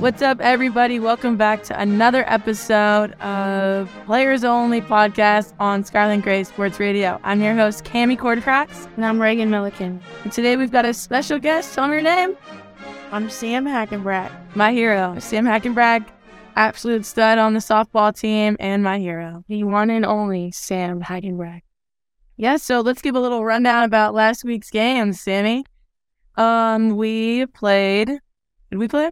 What's up, everybody? Welcome back to another episode of Players Only podcast on Scarlet Gray Sports Radio. I'm your host, Kami Kortokrax. And I'm Reagan Milliken. And today we've got a special guest. Tell me your name. I'm Sam Hackenbracht. My hero, Sam Hackenbracht, absolute stud on the softball team and my hero. The one and only Sam Hackenbracht. Yeah, so let's give a little rundown about last week's games, Sammy. Um, we played. Did we play?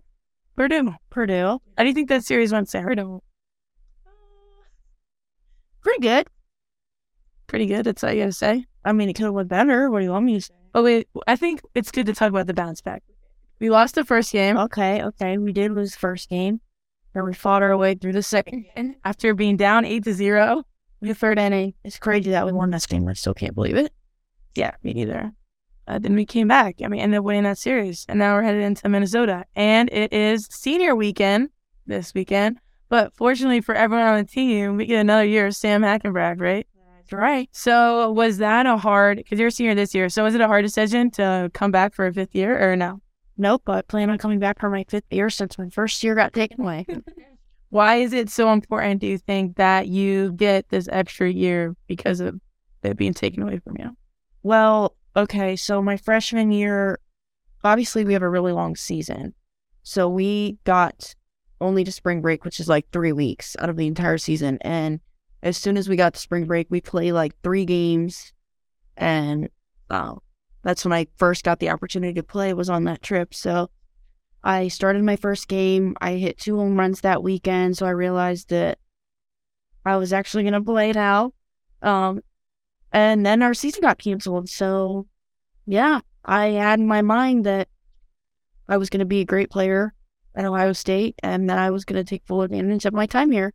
Purdue. Purdue. How do you think that series went, Sam? Purdue. Uh, pretty good. Pretty good. That's all you gotta say. I mean, it could have went better. What do you want me to say? Oh wait, I think it's good to talk about the bounce back. We lost the first game. Okay, okay. We did lose the first game. And we fought our way through the second game. After being down eight to zero, the third inning. It's crazy that we won this game. I still can't believe it. Yeah, me neither. Uh, then we came back and we ended up winning that series. And now we're headed into Minnesota. And it is senior weekend this weekend. But fortunately for everyone on the team, we get another year of Sam Hackenbracht, right? That's right. So was that a hard, because you're a senior this year, so was it a hard decision to come back for a fifth year or no? Nope, but I plan on coming back for my fifth year since my first year got taken away. Why is it so important, do you think, that you get this extra year because of it being taken away from you? Well, okay, so my freshman year, obviously we have a really long season. So we got only to spring break, which is like three weeks out of the entire season. And as soon as we got to spring break, we play like three games. And um, that's when I first got the opportunity to play was on that trip. So I started my first game. I hit two home runs that weekend. So I realized that I was actually going to play now. Um, and then our season got canceled. So, yeah, I had in my mind that I was going to be a great player at Ohio State and that I was going to take full advantage of my time here.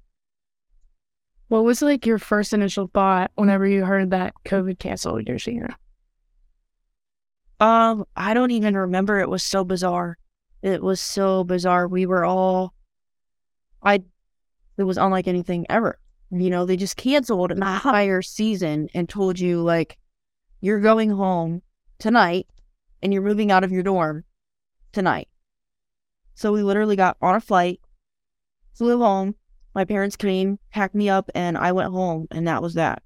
What was like your first initial thought whenever you heard that COVID canceled your senior? Um, I don't even remember. It was so bizarre. It was so bizarre. We were all, I, it was unlike anything ever. You know, they just canceled an entire season and told you, like, you're going home tonight and you're moving out of your dorm tonight. So we literally got on a flight, flew home. My parents came, packed me up, and I went home, and that was that.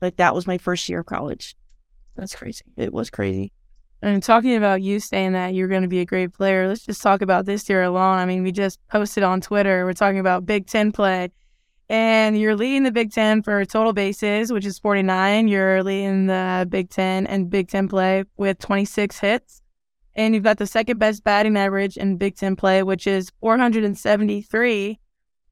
Like, that was my first year of college. That's crazy. It was crazy. And talking about you saying that you're going to be a great player, let's just talk about this year alone. I mean, we just posted on Twitter. We're talking about Big Ten play and you're leading the Big Ten for total bases, which is 49. You're leading the Big Ten and Big Ten play with 26 hits. And you've got the second best batting average in Big Ten play, which is 473.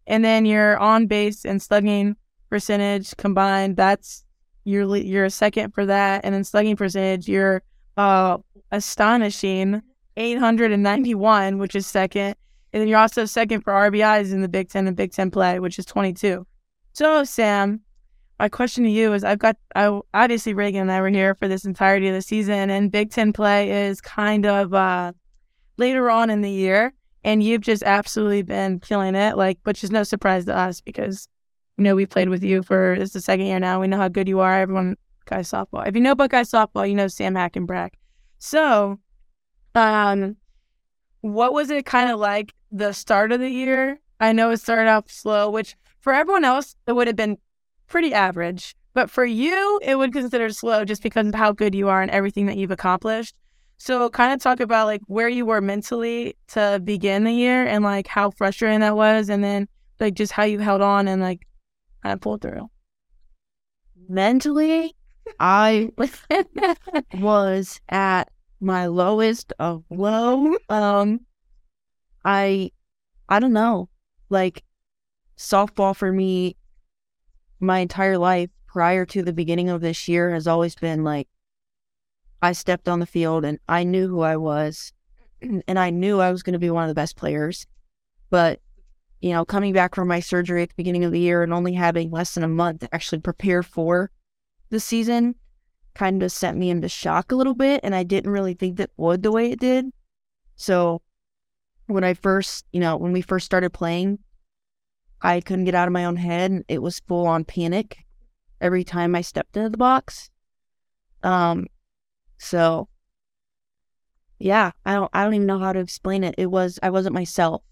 And then your on base and slugging percentage combined, that's you're you're second for that. And then slugging percentage, you're uh, astonishing 891, which is second. And then you're also second for RBIs in the Big Ten and Big Ten play, which is 22. So, Sam, my question to you is I've got, I, obviously, Reagan and I were here for this entirety of the season, and Big Ten play is kind of uh, later on in the year. And you've just absolutely been killing it, like, which is no surprise to us because, you know, we played with you for this is the second year now. We know how good you are. Everyone, Buckeye softball. If you know Buckeye softball, you know Sam Hackenbracht. So, um, what was it kind of like the start of the year? I know it started off slow, which for everyone else, it would have been pretty average. But for you, it would consider slow just because of how good you are and everything that you've accomplished. So kind of talk about like where you were mentally to begin the year and like how frustrating that was and then like just how you held on and like kind of pulled through. Mentally, I was at my lowest of low. Um, I, I don't know, like softball for me, my entire life prior to the beginning of this year has always been like, I stepped on the field and I knew who I was, and I knew I was going to be one of the best players. But you know, coming back from my surgery at the beginning of the year and only having less than a month to actually prepare for the season, kind of sent me into shock a little bit. And I didn't really think that would the way it did. So when I first, you know, when we first started playing, I couldn't get out of my own head. It was full on panic every time I stepped into the box. Um, so yeah, I don't I don't even know how to explain it. It was I wasn't myself.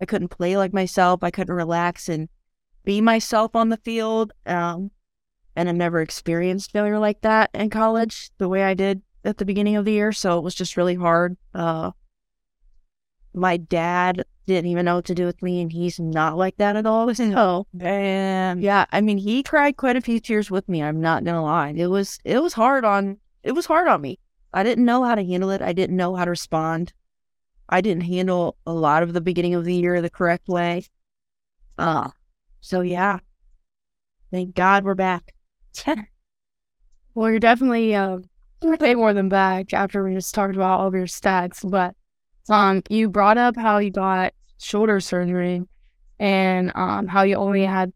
I couldn't play like myself. I couldn't relax and be myself on the field. Um, and I've never experienced failure like that in college the way I did at the beginning of the year. So it was just really hard. Uh, my dad didn't even know what to do with me, and he's not like that at all. So, Damn. yeah, I mean, he cried quite a few tears with me. I'm not gonna lie. It was it was hard on it was hard on me. I didn't know how to handle it. I didn't know how to respond. I didn't handle a lot of the beginning of the year the correct way. Uh, so yeah. Thank God we're back. Well, you're definitely uh, way more than back after we just talked about all of your stats. But um, you brought up how you got shoulder surgery and um, how you only had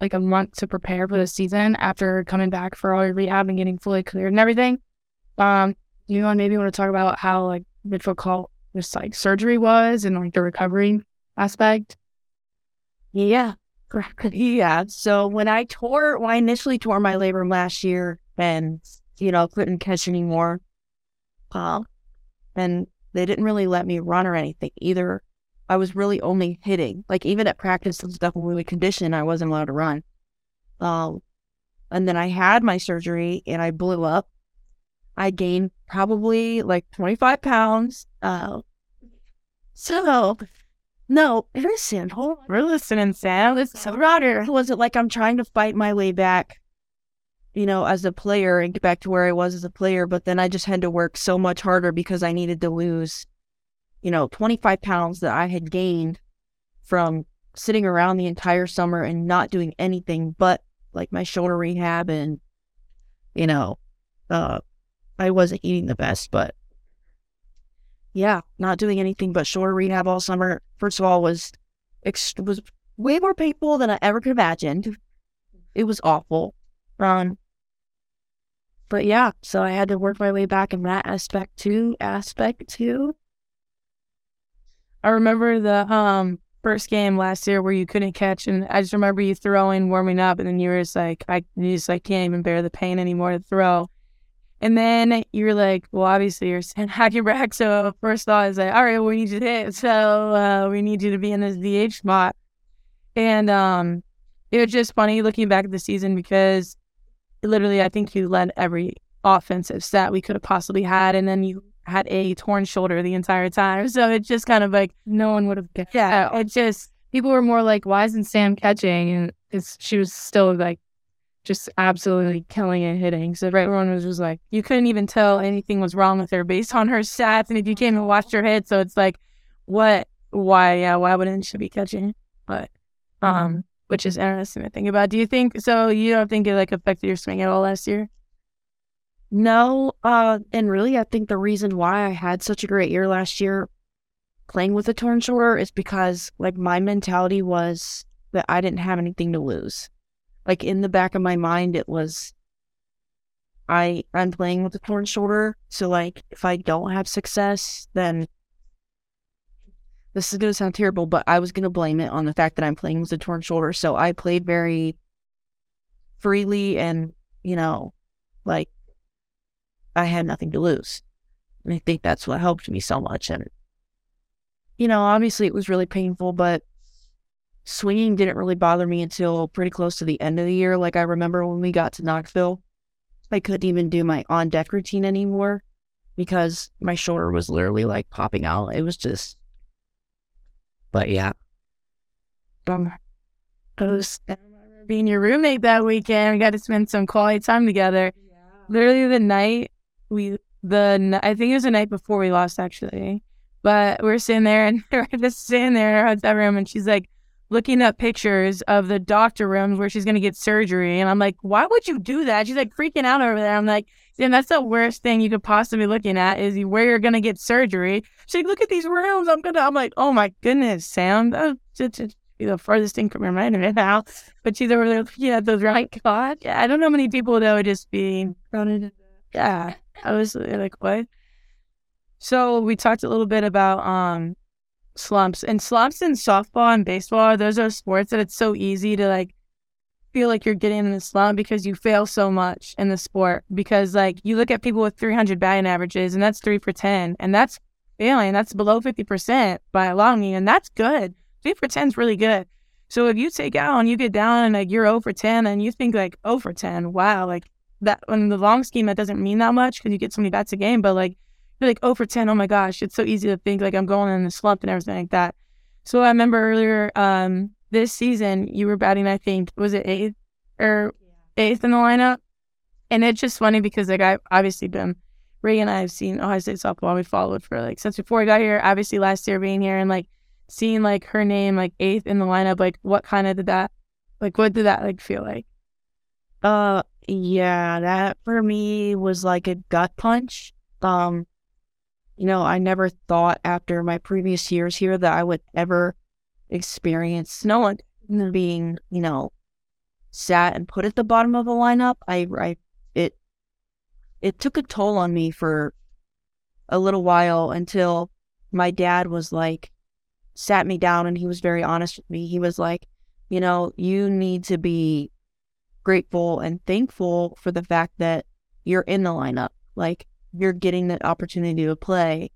like a month to prepare for the season after coming back for all your rehab and getting fully cleared and everything. Um, you want maybe want to talk about how like difficult this like surgery was and like the recovery aspect? Yeah. Yeah. So when I tore, when I initially tore my labrum last year and, you know, couldn't catch anymore, uh, and they didn't really let me run or anything either. I was really only hitting. Like even at practice and stuff when we would condition, I wasn't allowed to run. Um, and then I had my surgery and I blew up. I gained probably like 25 pounds. Uh, so no, listen, hold on. We're listening, Sam. Listen, So Roger, was it like I'm trying to fight my way back, you know, as a player and get back to where I was as a player, but then I just had to work so much harder because I needed to lose, you know, 25 pounds that I had gained from sitting around the entire summer and not doing anything but like my shoulder rehab and, you know, uh, I wasn't eating the best, but yeah, not doing anything but shoulder rehab all summer. First of all, was ex- was way more painful than I ever could imagine. It was awful. Um, but yeah, so I had to work my way back in that aspect too. Aspect too. I remember the um first game last year where you couldn't catch, and I just remember you throwing, warming up, and then you were just like, I you just like can't even bear the pain anymore to throw. And then you're like, well, obviously you're saying hack your back. So first thought is like, all right, we need you to hit. So uh, we need you to be in this DH spot. And um, it was just funny looking back at the season because literally I think you led every offensive stat we could have possibly had, and then you had a torn shoulder the entire time. So it just kind of like No one would have guessed. yeah, it just People were more like, "Why isn't Sam catching?" And it's, she was still like, just absolutely killing and hitting. So everyone was just like, you couldn't even tell anything was wrong with her based on her stats. And if you came and watched her hit, so it's like, what, why, yeah, why wouldn't she be catching? But, um, which is interesting to think about. Do you think so? You don't think it like affected your swing at all last year? No, uh, and really, I think the reason why I had such a great year last year playing with a torn shoulder is because, like, my mentality was that I didn't have anything to lose. Like, in the back of my mind, it was, I, I'm playing with a torn shoulder. So, like, if I don't have success, then this is going to sound terrible, but I was going to blame it on the fact that I'm playing with a torn shoulder. So I played very freely and, you know, like, I had nothing to lose. And I think that's what helped me so much. And, you know, obviously it was really painful, but swinging didn't really bother me until pretty close to the end of the year. Like, I remember when we got to Knoxville, I couldn't even do my on deck routine anymore because my shoulder was literally like popping out. It was just, but yeah. Um, I was being your roommate that weekend. We got to spend some quality time together. Literally the night we, the n- I think it was the night before we lost actually, but we're sitting there and we we're just sitting there in our hotel room, and she's like looking up pictures of the doctor rooms where she's gonna get surgery, and I'm like, why would you do that? She's like freaking out over there. I'm like, Damn, that's the worst thing you could possibly be looking at is where you're gonna get surgery. She's like, look at these rooms. I'm gonna. I'm like, oh my goodness, Sam. That would just be the farthest thing from your mind right now. But she's over there at those. Right, God. Yeah, I don't know many people that would just be. Yeah, I was like, what? So we talked a little bit about um slumps and slumps in softball and baseball. Those are sports that it's so easy to like feel like you're getting in the slump because you fail so much in the sport. Because like you look at people with 300 batting averages and that's three for 10, and that's failing. That's below 50% by a of and that's good. 3 for 10 is really good. So if you take out and you get down and like you're 0 for 10 and you think like 0 for 10, wow, like that in the long scheme, that doesn't mean that much because you get so many bats a game, but like you're like 0 for 10, oh my gosh, it's so easy to think like I'm going in the slump and everything like that. So I remember earlier um, this season, you were batting, I think, was it eighth or eighth in the lineup? And it's just funny because like I've obviously been Reagan and I have seen Ohio State softball. We followed for like since before I got here. Obviously last year being here and like seeing like her name like eighth in the lineup. Like what kind of did that? Like what did that like feel like? Uh, yeah, that for me was like a gut punch. Um, you know, I never thought after my previous years here that I would ever experience no one being, you know, sat and put at the bottom of the lineup. I, I, it, it took a toll on me for a little while until my dad was like, sat me down and he was very honest with me. He was like, you know, you need to be grateful and thankful for the fact that you're in the lineup. Like, you're getting the opportunity to play.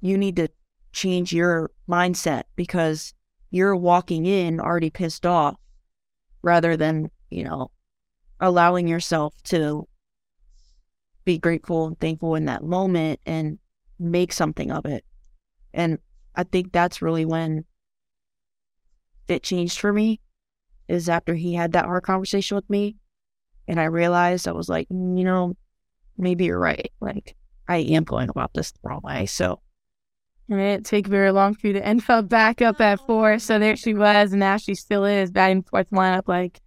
You need to change your mindset because you're walking in already pissed off rather than, you know, allowing yourself to be grateful and thankful in that moment and make something of it. And I think that's really when it changed for me is after he had that hard conversation with me and I realized I was like, mm, you know, maybe you're right. Like I am going about this the wrong way. So it didn't take very long for you to end up back up at four. So there she was, and now she still is batting fourth lineup. Like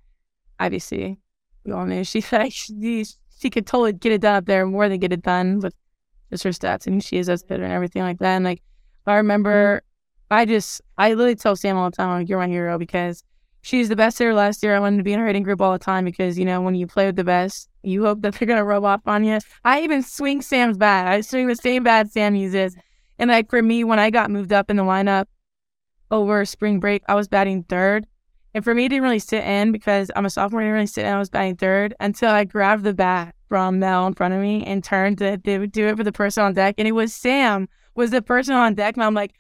obviously, we all knew she like she, she could totally get it done up there, more than get it done with just her stats. And she is as better and everything like that. And like I remember, I just I literally tell Sam all the time, like, "You're my hero," because she's the best hitter last year. I wanted to be in her hitting group all the time because you know when you play with the best, you hope that they're gonna rub off on you. I even swing Sam's bat. I swing the same bat Sam uses. And like for me, when I got moved up in the lineup over spring break, I was batting third. And for me, it didn't really sit in because I'm a sophomore. It didn't really sit in. I was batting third until I grabbed the bat from Mel in front of me and turned to do it for the person on deck. And it was Sam was the person on deck. And I'm like,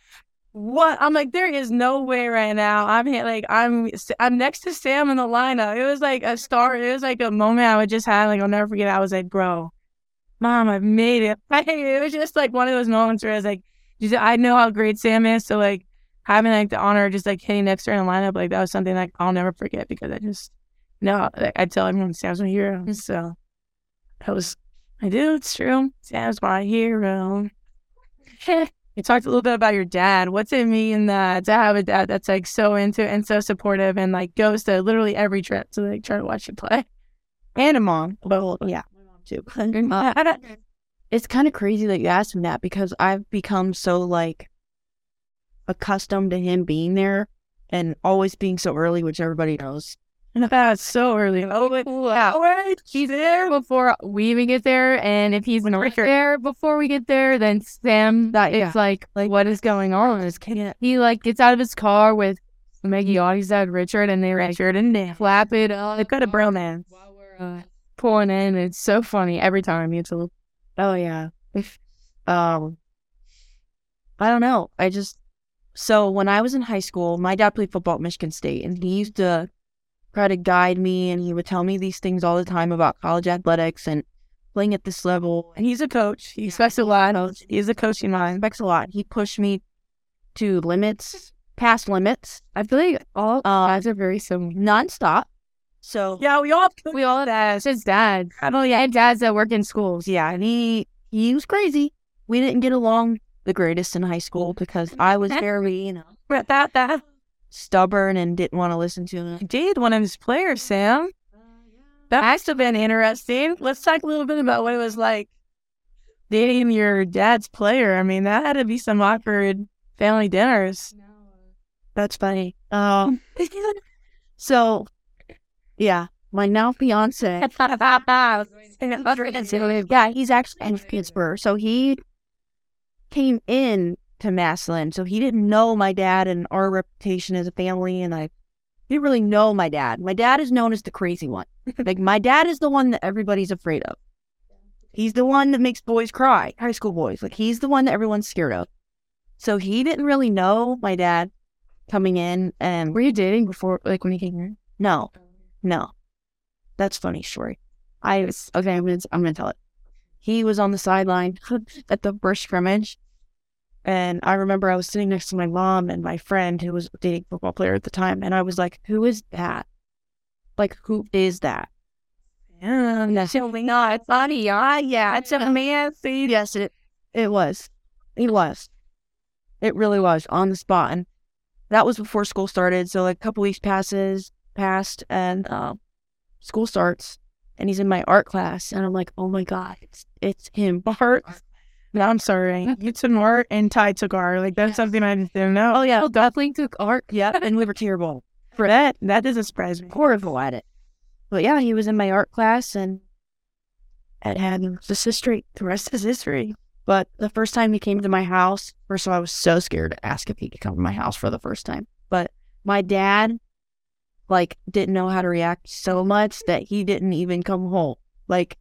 what? I'm like, there is no way right now. I'm like, I'm, I'm next to Sam in the lineup. It was like a star. It was like a moment I would just have. Like, I'll never forget. I was like, bro, mom, I've made it. it was just like one of those moments where I was like, just, I know how great Sam is. So like having like the honor of just like hitting next to her in the lineup, like that was something like I'll never forget because I just, no, like, I tell everyone Sam's my hero. Mm. So that was, I do. It's true. Sam's my hero. You talked a little bit about your dad. What's it mean that to have a dad that's like so into and so supportive and like goes to literally every trip to like try to watch you play? And a mom. Well, yeah, my mom too. it's kind of crazy that you asked him that because I've become so like accustomed to him being there and always being so early, which everybody knows. And that's so early. Oh, wow. Wait, he's there before we even get there. And if he's not there before we get there, then Sam, that yeah. it's like, like, what is going on? He like gets out of his car with Maggie Audie's dad, Richard, and they Richard and they flap it up. They've got a bromance. While we're uh, pulling in, it's so funny every time. It's a little, oh yeah. If, um, I don't know. I just so when I was in high school, my dad played football at Michigan State, and he used to try to guide me and he would tell me these things all the time about college athletics and playing at this level. And he's a coach. He expects a lot. He's a coaching mind. Expects a lot. He pushed me to limits, past limits. I feel like all uh, guys are very similar. Nonstop. So yeah, we all we all have his dad. I don't yeah, and dads that work in schools. Yeah, and he he was crazy. We didn't get along the greatest in high school because I was very, you know, that that stubborn and didn't want to listen to him. Indeed, one of his players, Sam. That must have been interesting. Let's talk a little bit about what it was like dating your dad's player. I mean, that had to be some awkward family dinners. That's funny. Um, so, yeah, my now fiance. yeah, he's actually in Pittsburgh. So he came in to Massillon. So he didn't know my dad and our reputation as a family. And I didn't really know my dad. My dad is known as the crazy one. like my dad is the one that everybody's afraid of. He's the one that makes boys cry, high school boys. Like he's the one that everyone's scared of. So he didn't really know my dad coming in, and Were you dating before, like when he came here? no, no, that's a funny story. I was okay. I'm gonna I'm gonna tell it. He was on the sideline at the first scrimmage, and I remember I was sitting next to my mom and my friend who was dating a football player at the time, and I was like, "Who is that? Like, who is that?" Yeah, Yes. no, it's not yeah, yeah, it's a man. Yes, it it was. It was. It really was on the spot. And that was before school started. So like a couple weeks passes passed and um school starts and he's in my art class and I'm like, oh my God, it's it's him. art. No, I'm sorry. You took art and Ty took art. Like that's something I just didn't know. Oh yeah. definitely took art. Yep. And we were terrible. for that, that doesn't surprise me. Horrible at it. But yeah, he was in my art class and it had this history. The rest is history. But the first time he came to my house, first of all, I was so scared to ask if he could come to my house for the first time. But my dad, like, didn't know how to react so much that he didn't even come home. Like,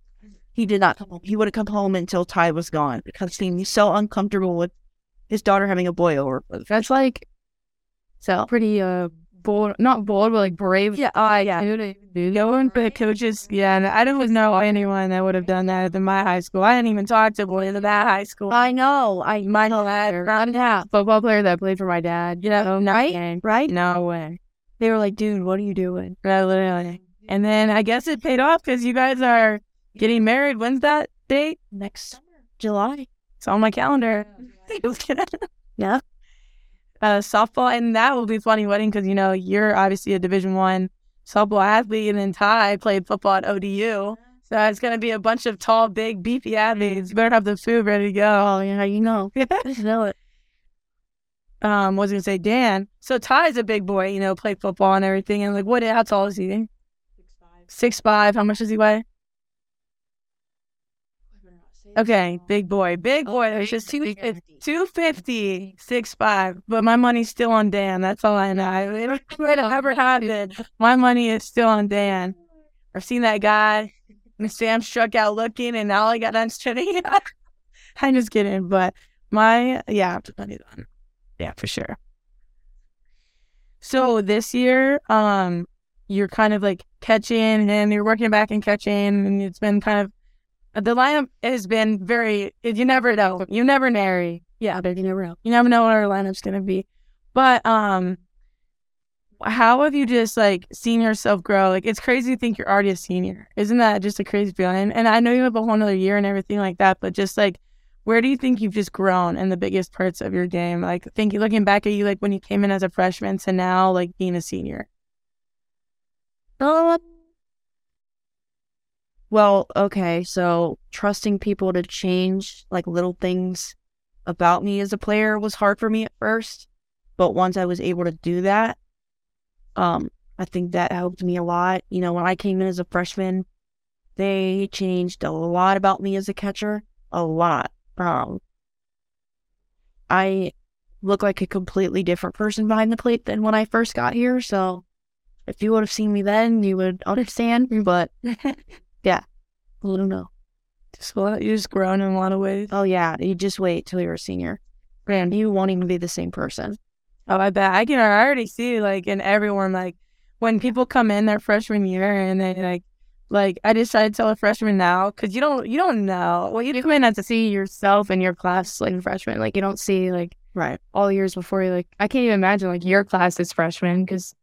he did not come home. He wouldn't come home until Ty was gone because he was so uncomfortable with his daughter having a boy over. That's like So, pretty uh bold, not bold, but like brave. yeah, uh, yeah. Dude, to do that. Going for coaches, yeah. And I don't know anyone that would have done that at my high school. I didn't even talk to boys at that high school. I know. I My yeah, football player that played for my dad. You know, right, right. No way. They were like, "Dude, what are you doing?" No, literally. And then I guess it paid off because you guys are getting married. When's that date? Next summer. July. It's on my calendar. Yeah. Uh, softball, and that will be a funny wedding because you know you're obviously a Division One softball athlete, and then Ty played football at ODU. So it's gonna be a bunch of tall, big, beefy athletes. You better have the food ready to go. Oh yeah, you know. I know it. Um, was gonna say Dan. So Ty's a big boy, you know, played football and everything. And like, what? How tall is he? Six five. Six five. How much does he weigh? Okay, big boy, big boy. There's just two, it's 250, 6'5. But my money's still on Dan. That's all I know. It might have ever happened. My money is still on Dan. I've seen that guy. And Sam struck out looking, and all I got done shooting. I'm just kidding. But my, yeah, money's on. Yeah, for sure. So this year, um, you're kind of like catching and you're working back and catching, and it's been kind of the lineup has been very. You never know. You never know. Yeah, You never know. you never know what our lineup's gonna be. But um, how have you just like seen yourself grow? Like it's crazy to think you're already a senior. Isn't that just a crazy feeling? And I know you have a whole another year and everything like that, but just like where do you think you've just grown in the biggest parts of your game? Like thinking looking back at you like when you came in as a freshman to now like being a senior. Um, well, okay, so trusting people to change like little things about me as a player was hard for me at first, but once I was able to do that, um, I think that helped me a lot. You know, when I came in as a freshman, they changed a lot about me as a catcher, a lot. Um, I look like a completely different person behind the plate than when I first got here, so if you would have seen me then, you would understand. But yeah, I don't know. Just a lot, you just grown in a lot of ways. Oh yeah, you just wait till you're a senior, and you won't even be the same person. Oh, I bet I can I already see like in everyone like when people come in their freshman year and they like like I just try to tell a freshman now because you don't you don't know Well, you come in as to see yourself in your class like freshman. Like you don't see like Right. all the years before you. Like I can't even imagine like your class is freshman because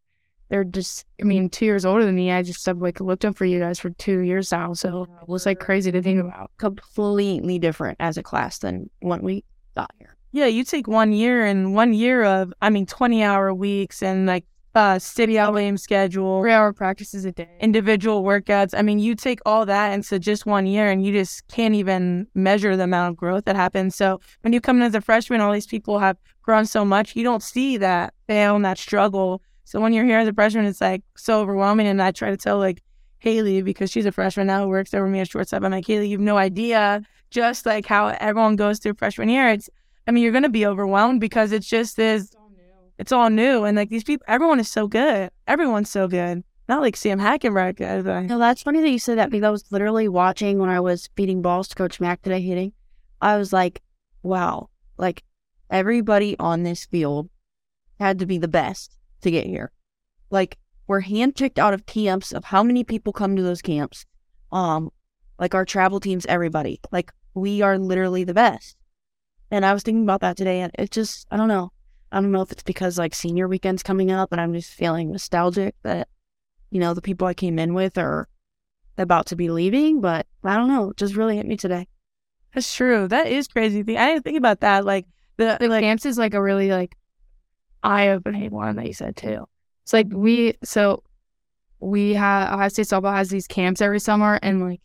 they're just. I mean, two years older than me. I just have like looked up for you guys for two years now. So it was like crazy to think about. Completely different as a class than when we got here. yeah you take one year and one year of I mean twenty hour weeks and like uh city out game schedule Three hour practices a day. individual workouts. I mean you take all that into just one year and you just can't even measure the amount of growth that happens. So when you come in as a freshman all these people have grown so much you don't see that fail and that struggle. So when you're here as a freshman it's like so overwhelming. And I try to tell like Haley because she's a freshman now who works over me at shortstop I'm like Haley you have no idea just like how everyone goes through freshman year. It's I mean you're gonna be overwhelmed because it's just this it's all new and like these people everyone is so good everyone's so good not like Sam Hackenbracht guys like, No, that's funny that you said that because I was literally watching when I was feeding balls to Coach Mack today hitting. I was like, wow, like everybody on this field had to be the best to get here. Like we're handpicked out of camps of how many people come to those camps. Um, like our travel teams, everybody. Like we are literally the best. And I was thinking about that today, and it just I don't know. I don't know if it's because like senior weekend's coming up, and I'm just feeling nostalgic that you know the people I came in with are about to be leaving. But I don't know. It just really hit me today. That's true. That is crazy. Thing. I didn't think about that. Like the, The like camps is like a really like eye opening one that you said too. It's like we so we have Ohio State softball has these camps every summer and like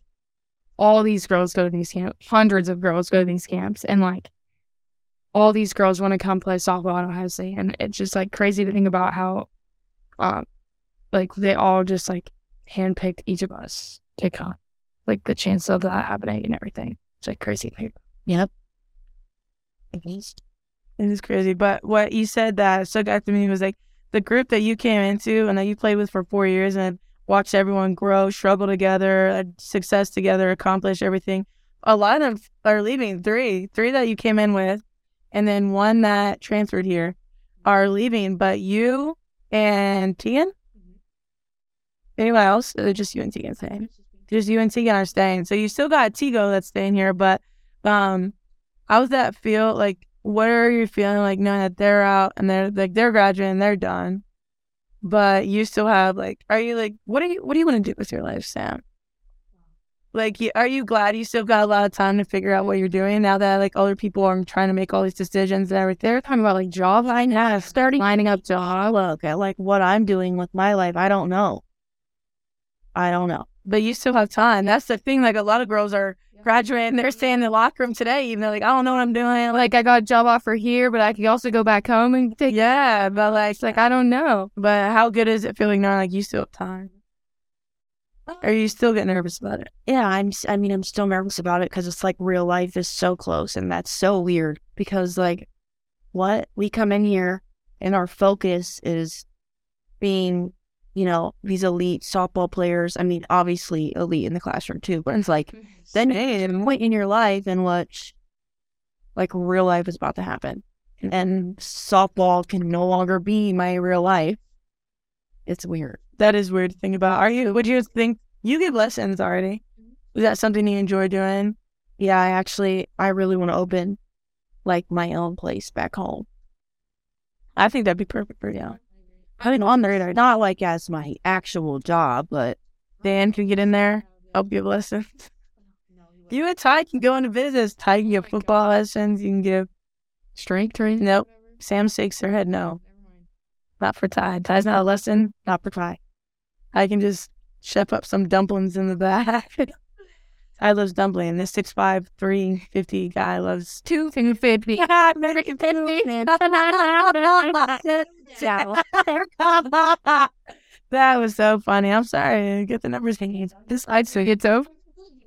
all these girls go to these camps. Hundreds of girls go to these camps and like all these girls want to come play softball at Ohio State and it's just like crazy to think about how um like they all just like handpicked each of us to come. Like the chance of that happening and everything. It's like crazy to Yep. It is. It is crazy. But what you said that stuck out to me was like the group that you came into and that you played with for four years and watched everyone grow, struggle together, had success together, accomplish everything. A lot of them are leaving. Three, three that you came in with, and then one that transferred here are leaving. But you and Tegan, anyone else? Or just you and Tegan staying? Just you and Tegan are staying. So you still got Tigo that's staying here, but um, how's that feel? Like, what are you feeling like knowing that they're out and they're like they're graduating, they're done, but you still have like, are you like, what do you what do you want to do with your life, Sam? Like, are you glad you still got a lot of time to figure out what you're doing now that like other people are trying to make all these decisions and everything? They're talking about like job I have starting lining up jobs. Look at like what I'm doing with my life. I don't know. I don't know. But you still have time. That's the thing. Like a lot of girls are graduating, they're staying in the locker room today, even though like I don't know what I'm doing. Like, I got a job offer here, but I could also go back home and take. yeah, but like, It's like I don't know. but how good is it feeling knowing like you still have time? Or you still get nervous about it? Yeah, I'm. I mean, I'm still nervous about it because it's like real life is so close, and that's so weird. Because like, what we come in here, and our focus is being, you know, these elite softball players. I mean, obviously elite in the classroom too, but it's like then Same. point in your life in which, like, real life is about to happen, and softball can no longer be my real life. It's weird. That is weird to think about. Are you? Would you think you give lessons already? Mm-hmm. Is that something you enjoy doing? Yeah, I actually, I really want to open like my own place back home. I think that'd be perfect for you. I mean, on the radar, not like as my actual job, but Dan can get in there, help give lessons. You and Ty can go into business. Ty can give football lessons. You can give. Strength training. Nope. Sam shakes her head. No, not for Ty. Ty's not a lesson. not for Ty. I can just chef up some dumplings in the back. I loves dumpling. This 6'5", 350 guy loves Two finger fifty. American that was so funny. I'm sorry. Get the numbers changed. This I'd say it's over.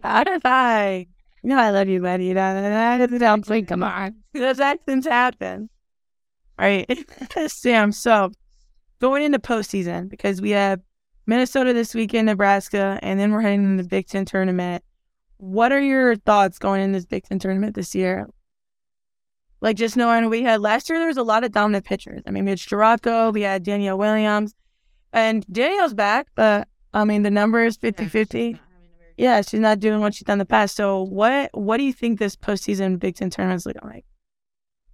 How did I? You know I love you, buddy. Dumpling, Come on. Those accidents happen. All right, Sam. So going into postseason because we have Minnesota this weekend, Nebraska, and then we're heading into the Big Ten tournament. What are your thoughts going in this Big Ten tournament this year? Like just knowing we had last year, there was a lot of dominant pitchers. I mean, Mitch Duracco, we had Danielle Williams, and Danielle's back, but I mean the number is 50-50. Yeah, she's not doing what she's done in the past. So what what do you think this postseason Big Ten tournament is looking like?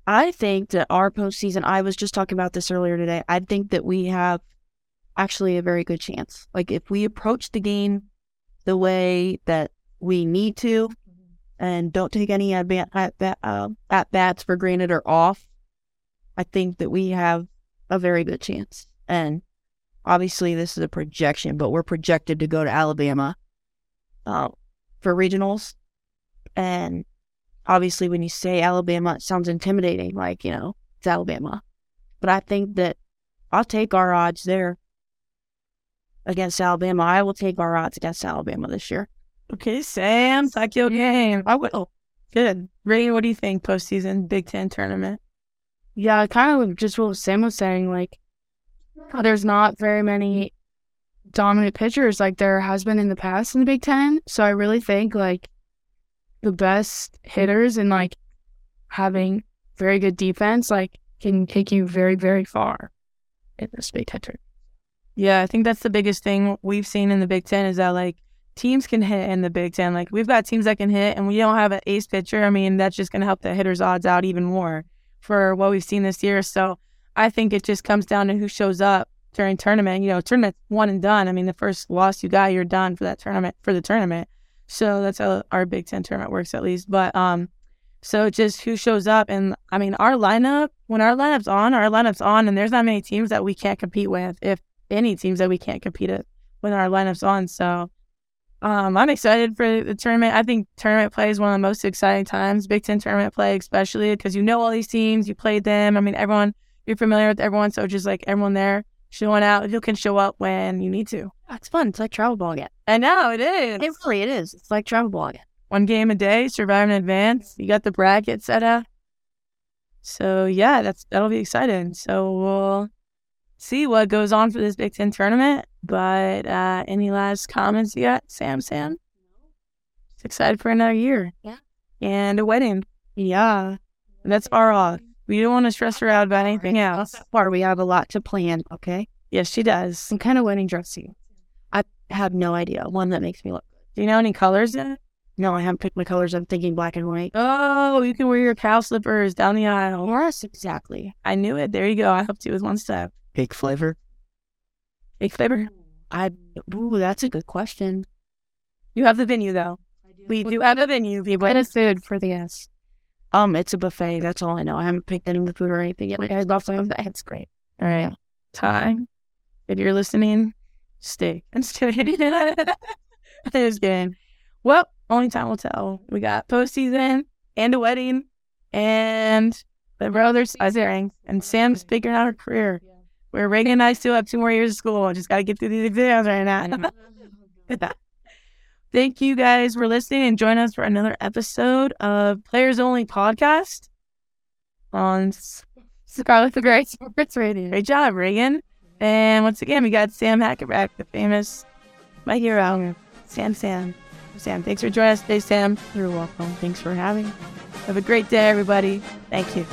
I think that our postseason, I was just talking about this earlier today. I think that we have actually a very good chance. Like, if we approach the game the way that we need to and don't take any at, at, uh, at bats for granted or off, I think that we have a very good chance. And obviously, this is a projection, but we're projected to go to Alabama uh, for regionals. And obviously when you say Alabama, it sounds intimidating, like, you know, it's Alabama. But I think that I'll take our odds there against Alabama. I will take our odds against Alabama this year. Okay, Sam, talk your game. I will. Good. Ray, what do you think postseason Big Ten tournament? Yeah, kind of just what Sam was saying. Like, there's not very many dominant pitchers like there has been in the past in the Big Ten. So I really think like the best hitters and like having very good defense, like can take you very, very far in this Big Ten tournament. Yeah, I think that's the biggest thing we've seen in the Big Ten is that like teams can hit in the Big Ten. Like we've got teams that can hit, and we don't have an ace pitcher. I mean, that's just going to help the hitters' odds out even more for what we've seen this year. So I think it just comes down to who shows up during tournament. You know, tournament one and done. I mean, the first loss you got, you're done for that tournament for the tournament. So that's how our Big Ten tournament works, at least. But um, so just who shows up, and I mean, our lineup when our lineup's on, our lineup's on, and there's not many teams that we can't compete with, if any teams that we can't compete with when our lineup's on. So um, I'm excited for the tournament. I think tournament play is one of the most exciting times, Big Ten tournament play, especially because you know all these teams, you played them. I mean, everyone, you're familiar with everyone. So just like everyone there showing out, you can show up when you need to. It's fun. It's like travel ball again. I know it is. It really it is. It's like travel ball again. One game a day, survive in advance. You got the bracket set up. So yeah, that's that'll be exciting. So we'll see what goes on for this Big Ten tournament. But uh, any last comments you got, Sam? Sam? Just excited for another year. Yeah. And a wedding. Yeah. That's far off. We don't want to stress her out about anything else. Far, we have a lot to plan. Okay. Yes, she does. Some kind of wedding dress you. I have no idea. One that makes me look. Do you know any colors yet? No, I haven't picked my colors. I'm thinking black and white. Oh, you can wear your cow slippers down the aisle. Yes, exactly. I knew it. There you go. I helped you with one step. Cake flavor? Cake flavor. I. Ooh, that's a good question. You have the venue though. We do have a venue, people. What is food for the guests? Um, it's a buffet. That's all I know. I haven't picked any of the food or anything yet. I love some of that. It's great. All right. time. if you're listening, stay. I'm just kidding. just kidding. Well, only time will tell. We got postseason and a wedding and the brothers Isaiah and Sam's figuring out her career. Where Reagan and I still have two more years of school. I Just got to get through these exams right now. Thank you guys for listening and join us for another episode of Players Only Podcast on Scarlet and Gray Sports Radio. Great job, Reagan. And once again, we got Sam Hackerback, the famous, my hero, Sam Sam. Sam, thanks for joining us today, Sam. You're welcome. Thanks for having. me. Have a great day, everybody. Thank you.